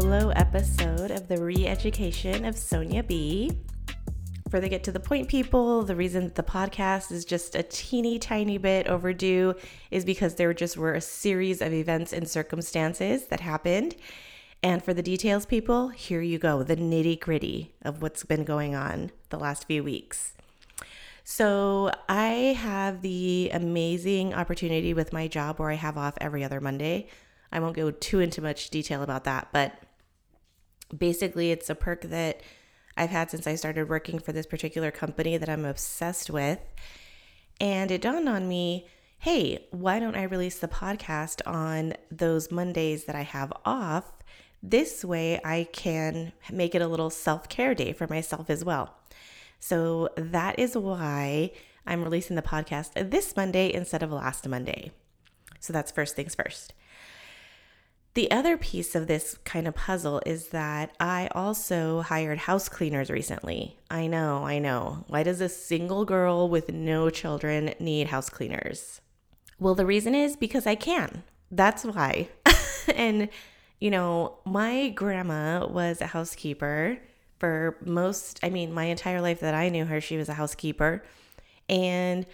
solo episode of the re education of Sonya B. For the get to the point people, the reason that the podcast is just a teeny tiny bit overdue is because there just were a series of events and circumstances that happened. And for the details people, here you go the nitty gritty of what's been going on the last few weeks. So, I have the amazing opportunity with my job where I have off every other Monday. I won't go too into much detail about that, but basically, it's a perk that I've had since I started working for this particular company that I'm obsessed with. And it dawned on me hey, why don't I release the podcast on those Mondays that I have off? This way, I can make it a little self care day for myself as well. So that is why I'm releasing the podcast this Monday instead of last Monday. So that's first things first. The other piece of this kind of puzzle is that I also hired house cleaners recently. I know, I know. Why does a single girl with no children need house cleaners? Well, the reason is because I can. That's why. and, you know, my grandma was a housekeeper for most, I mean, my entire life that I knew her, she was a housekeeper. And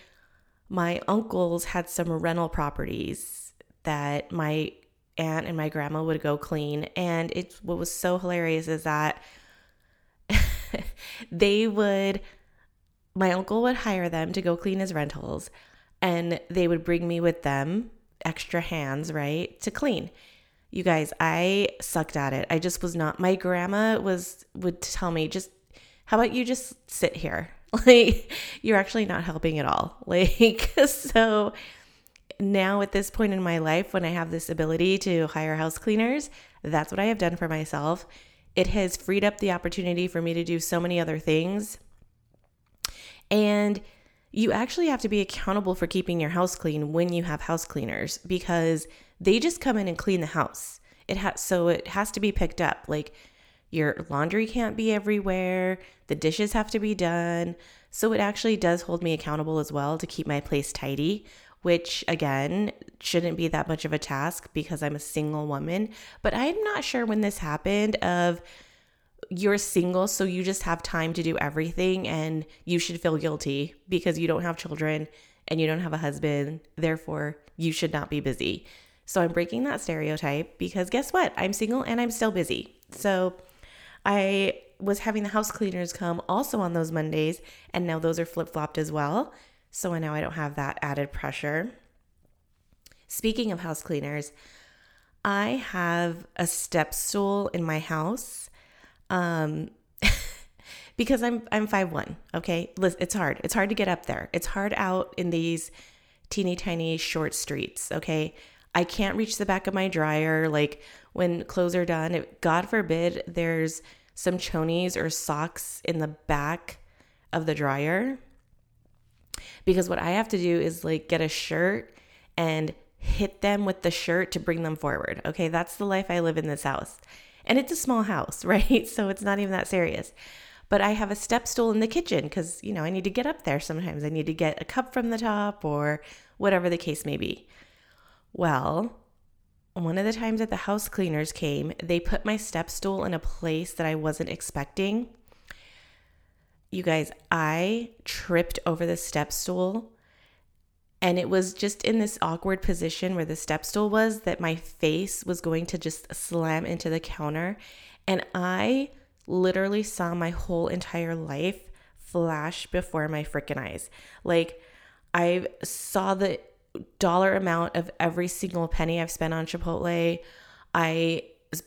my uncles had some rental properties that my aunt and my grandma would go clean. And it's what was so hilarious is that they would, my uncle would hire them to go clean his rentals, and they would bring me with them, extra hands, right, to clean. You guys, I sucked at it. I just was not. My grandma was would tell me just how about you just sit here? Like you're actually not helping at all. Like so now at this point in my life when I have this ability to hire house cleaners, that's what I have done for myself. It has freed up the opportunity for me to do so many other things. And you actually have to be accountable for keeping your house clean when you have house cleaners because they just come in and clean the house. It has so it has to be picked up. Like your laundry can't be everywhere, the dishes have to be done. So it actually does hold me accountable as well to keep my place tidy, which again shouldn't be that much of a task because I'm a single woman. But I'm not sure when this happened of you're single, so you just have time to do everything and you should feel guilty because you don't have children and you don't have a husband. Therefore, you should not be busy. So I'm breaking that stereotype because guess what? I'm single and I'm still busy. So I was having the house cleaners come also on those Mondays, and now those are flip flopped as well. So now I don't have that added pressure. Speaking of house cleaners, I have a step stool in my house. Um, because I'm I'm five one. Okay, it's hard. It's hard to get up there. It's hard out in these teeny tiny short streets. Okay, I can't reach the back of my dryer. Like when clothes are done, God forbid there's some chonies or socks in the back of the dryer. Because what I have to do is like get a shirt and hit them with the shirt to bring them forward. Okay, that's the life I live in this house. And it's a small house, right? So it's not even that serious. But I have a step stool in the kitchen because, you know, I need to get up there sometimes. I need to get a cup from the top or whatever the case may be. Well, one of the times that the house cleaners came, they put my step stool in a place that I wasn't expecting. You guys, I tripped over the step stool and it was just in this awkward position where the step stool was that my face was going to just slam into the counter. And I literally saw my whole entire life flash before my freaking eyes. Like, I saw the dollar amount of every single penny I've spent on Chipotle. I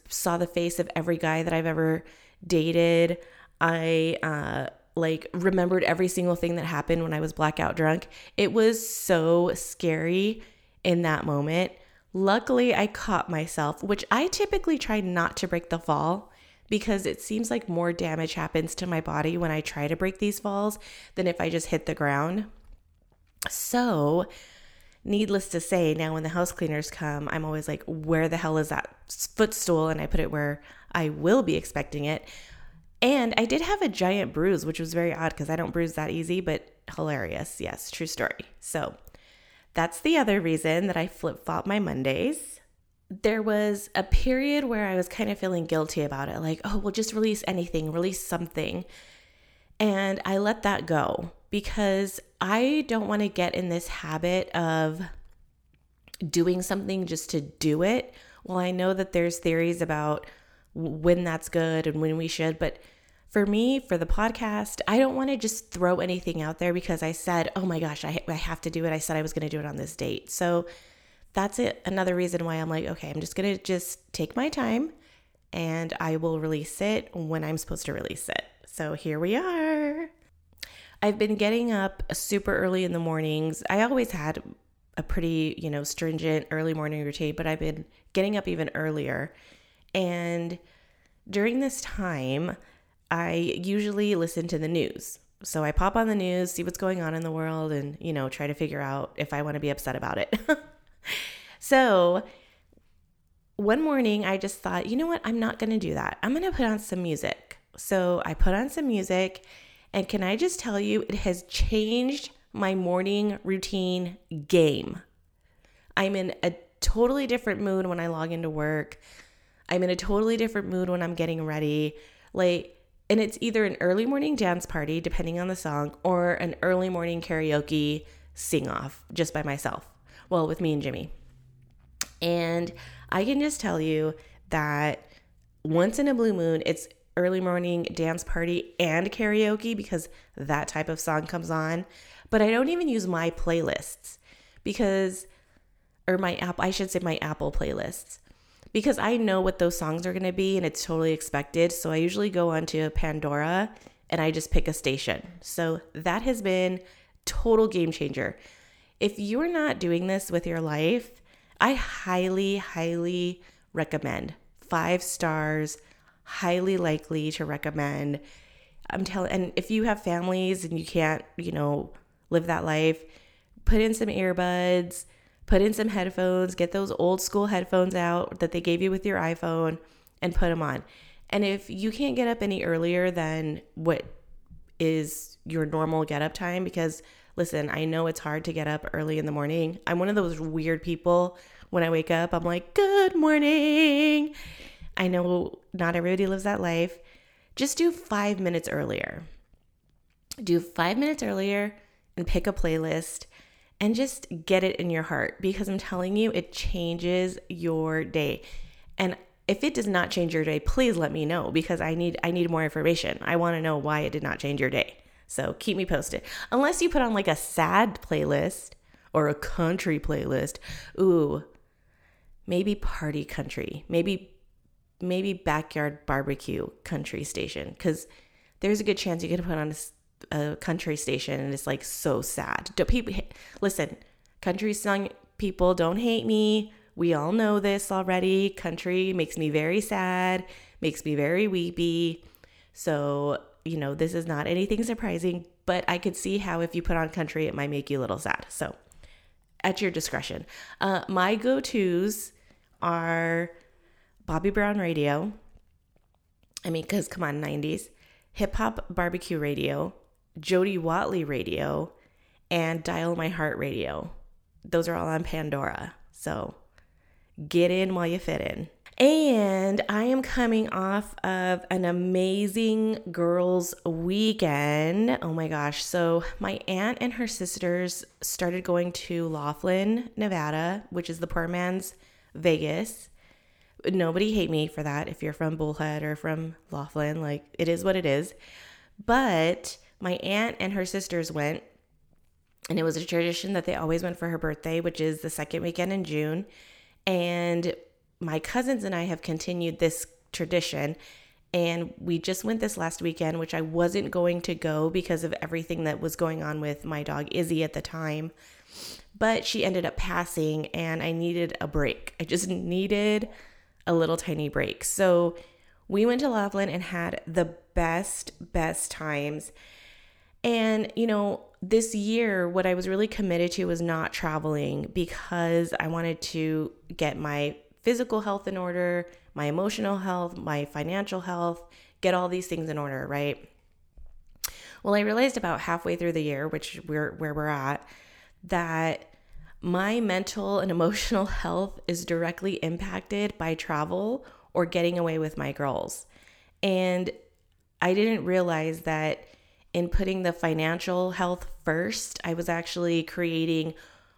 saw the face of every guy that I've ever dated. I uh, like remembered every single thing that happened when I was blackout drunk. It was so scary in that moment. Luckily, I caught myself, which I typically try not to break the fall because it seems like more damage happens to my body when I try to break these falls than if I just hit the ground. So, needless to say, now when the house cleaners come, I'm always like, where the hell is that footstool? And I put it where I will be expecting it. And I did have a giant bruise, which was very odd because I don't bruise that easy, but hilarious. Yes, true story. So That's the other reason that I flip flop my Mondays. There was a period where I was kind of feeling guilty about it like, oh, well, just release anything, release something. And I let that go because I don't want to get in this habit of doing something just to do it. Well, I know that there's theories about when that's good and when we should, but for me, for the podcast, I don't want to just throw anything out there because I said, oh my gosh, I, I have to do it. I said I was going to do it on this date. So that's it. Another reason why I'm like, okay, I'm just going to just take my time and I will release it when I'm supposed to release it. So here we are. I've been getting up super early in the mornings. I always had a pretty, you know, stringent early morning routine, but I've been getting up even earlier. And during this time, I usually listen to the news. So I pop on the news, see what's going on in the world, and, you know, try to figure out if I want to be upset about it. so one morning, I just thought, you know what? I'm not going to do that. I'm going to put on some music. So I put on some music, and can I just tell you, it has changed my morning routine game. I'm in a totally different mood when I log into work. I'm in a totally different mood when I'm getting ready. Like, and it's either an early morning dance party, depending on the song, or an early morning karaoke sing off just by myself. Well, with me and Jimmy. And I can just tell you that once in a blue moon, it's early morning dance party and karaoke because that type of song comes on. But I don't even use my playlists because, or my app, I should say my Apple playlists because I know what those songs are going to be and it's totally expected. So I usually go onto Pandora and I just pick a station. So that has been total game changer. If you're not doing this with your life, I highly highly recommend. 5 stars, highly likely to recommend. I'm telling and if you have families and you can't, you know, live that life, put in some earbuds put in some headphones, get those old school headphones out that they gave you with your iPhone and put them on. And if you can't get up any earlier than what is your normal get up time, because listen, I know it's hard to get up early in the morning. I'm one of those weird people when I wake up, I'm like, good morning. I know not everybody lives that life. Just do five minutes earlier. Do five minutes earlier and pick a playlist and just get it in your heart because I'm telling you, it changes your day. And if it does not change your day, please let me know because I need I need more information. I want to know why it did not change your day. So keep me posted. Unless you put on like a sad playlist or a country playlist. Ooh. Maybe party country. Maybe maybe backyard barbecue country station cuz there's a good chance you could put on a country station and it's like so sad. Do people listen? Country song people don't hate me. We all know this already. Country makes me very sad, makes me very weepy. So, you know, this is not anything surprising, but I could see how if you put on country, it might make you a little sad. So, at your discretion. Uh, my go tos are Bobby Brown Radio. I mean, because come on, 90s. Hip Hop Barbecue Radio, Jody Watley Radio, and Dial My Heart Radio. Those are all on Pandora. So get in while you fit in. And I am coming off of an amazing girls' weekend. Oh my gosh. So, my aunt and her sisters started going to Laughlin, Nevada, which is the poor man's Vegas. Nobody hate me for that if you're from Bullhead or from Laughlin. Like, it is what it is. But my aunt and her sisters went, and it was a tradition that they always went for her birthday, which is the second weekend in June. And my cousins and I have continued this tradition. And we just went this last weekend, which I wasn't going to go because of everything that was going on with my dog Izzy at the time. But she ended up passing, and I needed a break. I just needed a little tiny break. So we went to Laughlin and had the best, best times. And, you know, this year, what I was really committed to was not traveling because I wanted to get my physical health in order, my emotional health, my financial health, get all these things in order, right? Well, I realized about halfway through the year, which we're where we're at, that my mental and emotional health is directly impacted by travel or getting away with my girls. And I didn't realize that in putting the financial health first, I was actually creating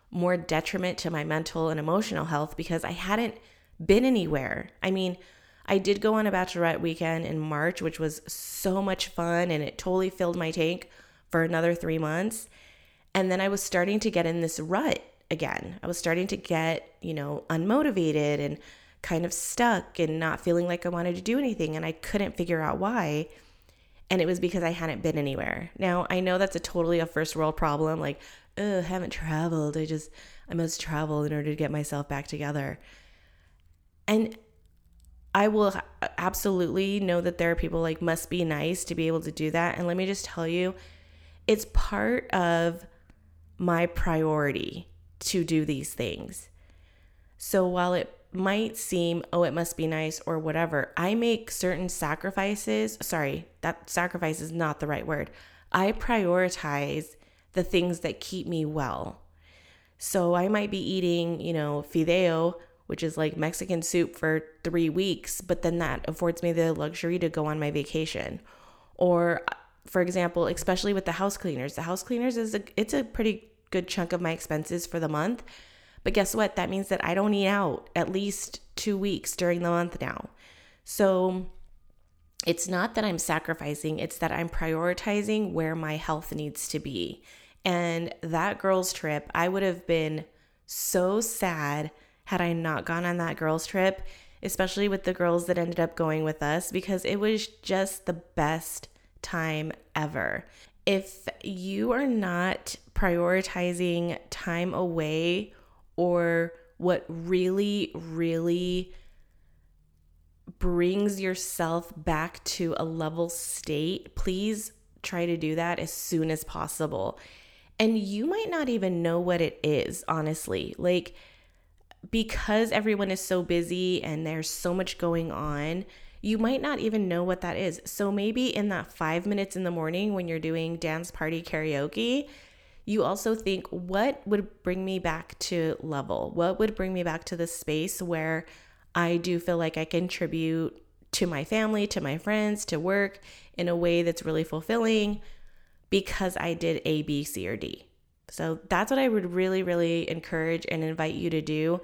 more detriment to my mental and emotional health because I hadn't been anywhere. I mean, I did go on a bachelorette weekend in March, which was so much fun and it totally filled my tank for another three months. And then I was starting to get in this rut again. I was starting to get, you know, unmotivated and kind of stuck and not feeling like I wanted to do anything. And I couldn't figure out why. And it was because I hadn't been anywhere. Now, I know that's a totally a first world problem. Like, oh, I haven't traveled. I just, I must travel in order to get myself back together. And I will absolutely know that there are people like must be nice to be able to do that. And let me just tell you, it's part of my priority to do these things. So while it might seem, oh, it must be nice or whatever, I make certain sacrifices. Sorry, that sacrifice is not the right word. I prioritize the things that keep me well. So I might be eating, you know, fideo, which is like Mexican soup for three weeks, but then that affords me the luxury to go on my vacation. Or, uh, for example, especially with the house cleaners, the house cleaners is a, it's a pretty good chunk of my expenses for the month. But guess what? That means that I don't eat out at least two weeks during the month now. So it's not that I'm sacrificing, it's that I'm prioritizing where my health needs to be. And that girls' trip, I would have been so sad had I not gone on that girls' trip, especially with the girls that ended up going with us, because it was just the best time ever. If you are not prioritizing time away or what really, really brings yourself back to a level state, please try to do that as soon as possible. And you might not even know what it is, honestly. Like, because everyone is so busy and there's so much going on, you might not even know what that is. So maybe in that five minutes in the morning when you're doing dance party karaoke, you also think, what would bring me back to level? What would bring me back to the space where I do feel like I contribute to my family, to my friends, to work in a way that's really fulfilling because I did A, B, C, or D. So that's what I would really, really encourage and invite you to do.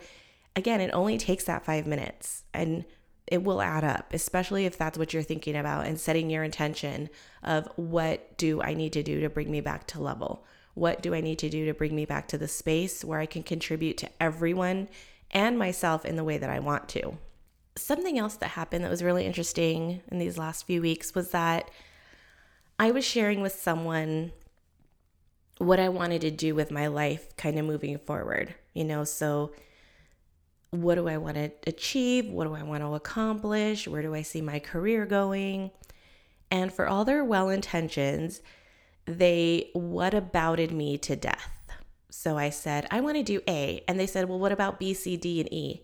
Again, it only takes that five minutes and it will add up, especially if that's what you're thinking about and setting your intention of what do I need to do to bring me back to level? What do I need to do to bring me back to the space where I can contribute to everyone and myself in the way that I want to? Something else that happened that was really interesting in these last few weeks was that I was sharing with someone what I wanted to do with my life kind of moving forward, you know, so what do I want to achieve? What do I want to accomplish? Where do I see my career going? And for all their well intentions, they what abouted me to death. So I said, I want to do A. And they said, Well, what about B, C, D, and E?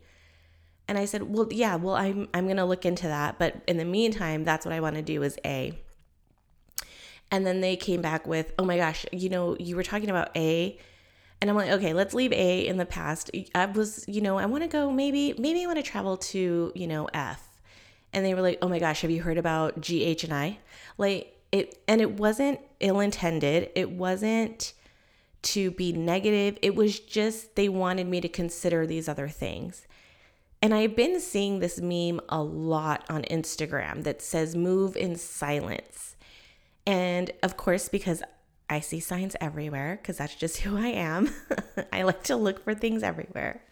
And I said, Well, yeah, well, I'm I'm gonna look into that. But in the meantime, that's what I want to do is A. And then they came back with, Oh my gosh, you know, you were talking about A. And I'm like, okay, let's leave A in the past. I was, you know, I want to go maybe, maybe I want to travel to, you know, F. And they were like, oh my gosh, have you heard about G, H, and I? Like, it and it wasn't ill intended. It wasn't to be negative. It was just they wanted me to consider these other things. And I've been seeing this meme a lot on Instagram that says move in silence. And of course, because I see signs everywhere, because that's just who I am, I like to look for things everywhere.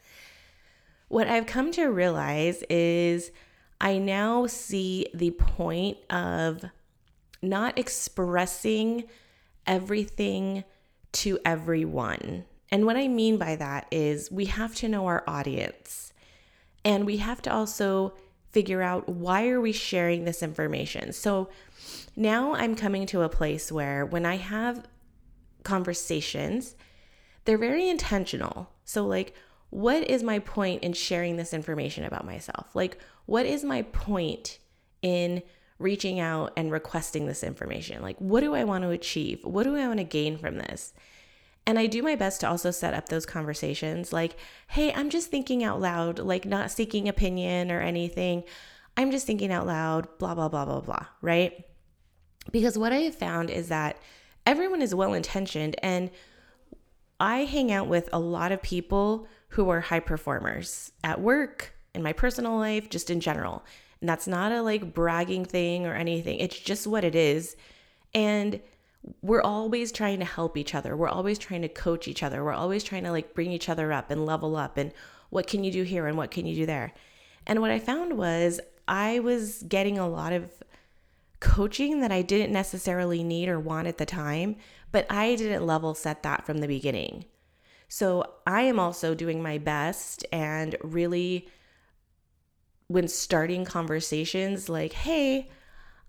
What I've come to realize is I now see the point of not expressing everything to everyone. And what I mean by that is we have to know our audience. And we have to also figure out why are we sharing this information. So now I'm coming to a place where when I have conversations, they're very intentional. So like what is my point in sharing this information about myself? Like what is my point in reaching out and requesting this information. Like, what do I want to achieve? What do I want to gain from this? And I do my best to also set up those conversations like, hey, I'm just thinking out loud, like not seeking opinion or anything. I'm just thinking out loud, blah, blah, blah, blah, blah, right? Because what I have found is that everyone is well intentioned and I hang out with a lot of people who are high performers at work, in my personal life, just in general. And that's not a like bragging thing or anything. It's just what it is. And we're always trying to help each other. We're always trying to coach each other. We're always trying to like bring each other up and level up and what can you do here and what can you do there. And what I found was I was getting a lot of coaching that I didn't necessarily need or want at the time, but I didn't level set that from the beginning. So I am also doing my best and really, when starting conversations, like, hey,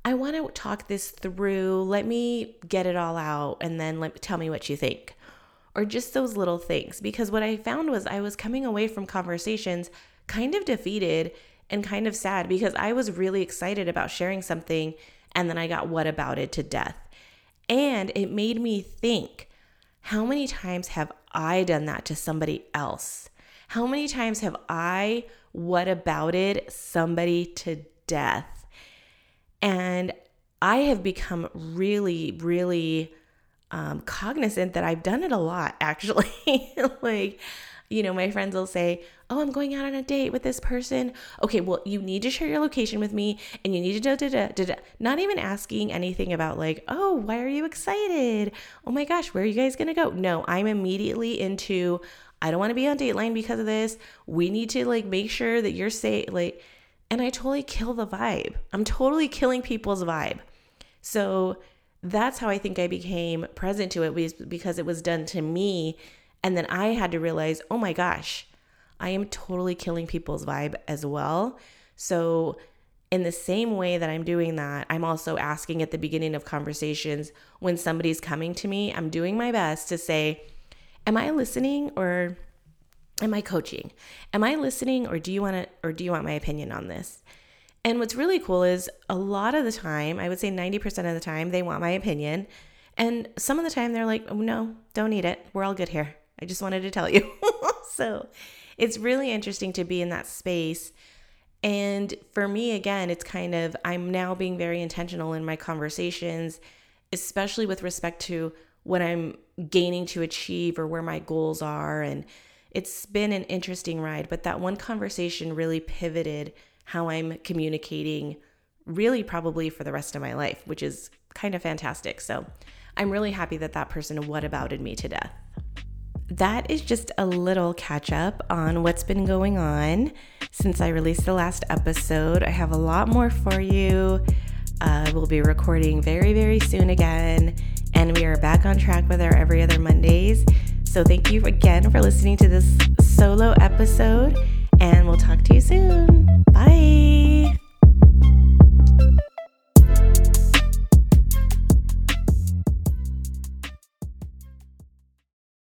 I want to talk this through. Let me get it all out and then let tell me what you think. Or just those little things. Because what I found was I was coming away from conversations kind of defeated and kind of sad because I was really excited about sharing something and then I got what about it to death. And it made me think how many times have I done that to somebody else? How many times have I what about it somebody to death? And I have become really, really um, cognizant that I've done it a lot, actually. like, you know, my friends will say, Oh, I'm going out on a date with this person. Okay, well, you need to share your location with me and you need to da da da da. Not even asking anything about, like, Oh, why are you excited? Oh my gosh, where are you guys gonna go? No, I'm immediately into, I don't wanna be on Dateline because of this. We need to, like, make sure that you're safe. Like, and I totally kill the vibe. I'm totally killing people's vibe. So that's how I think I became present to it because it was done to me. And then I had to realize, oh my gosh, I am totally killing people's vibe as well. So, in the same way that I'm doing that, I'm also asking at the beginning of conversations when somebody's coming to me, I'm doing my best to say, Am I listening or am I coaching? Am I listening or do you want to or do you want my opinion on this? And what's really cool is a lot of the time, I would say 90% of the time, they want my opinion. And some of the time they're like, oh, no, don't need it. We're all good here. I just wanted to tell you. so it's really interesting to be in that space. And for me, again, it's kind of, I'm now being very intentional in my conversations, especially with respect to what I'm gaining to achieve or where my goals are. And it's been an interesting ride, but that one conversation really pivoted how I'm communicating, really, probably for the rest of my life, which is kind of fantastic. So I'm really happy that that person what abouted me to death. That is just a little catch up on what's been going on since I released the last episode. I have a lot more for you. Uh, we'll be recording very, very soon again, and we are back on track with our every other Mondays. So, thank you again for listening to this solo episode, and we'll talk to you soon. Bye.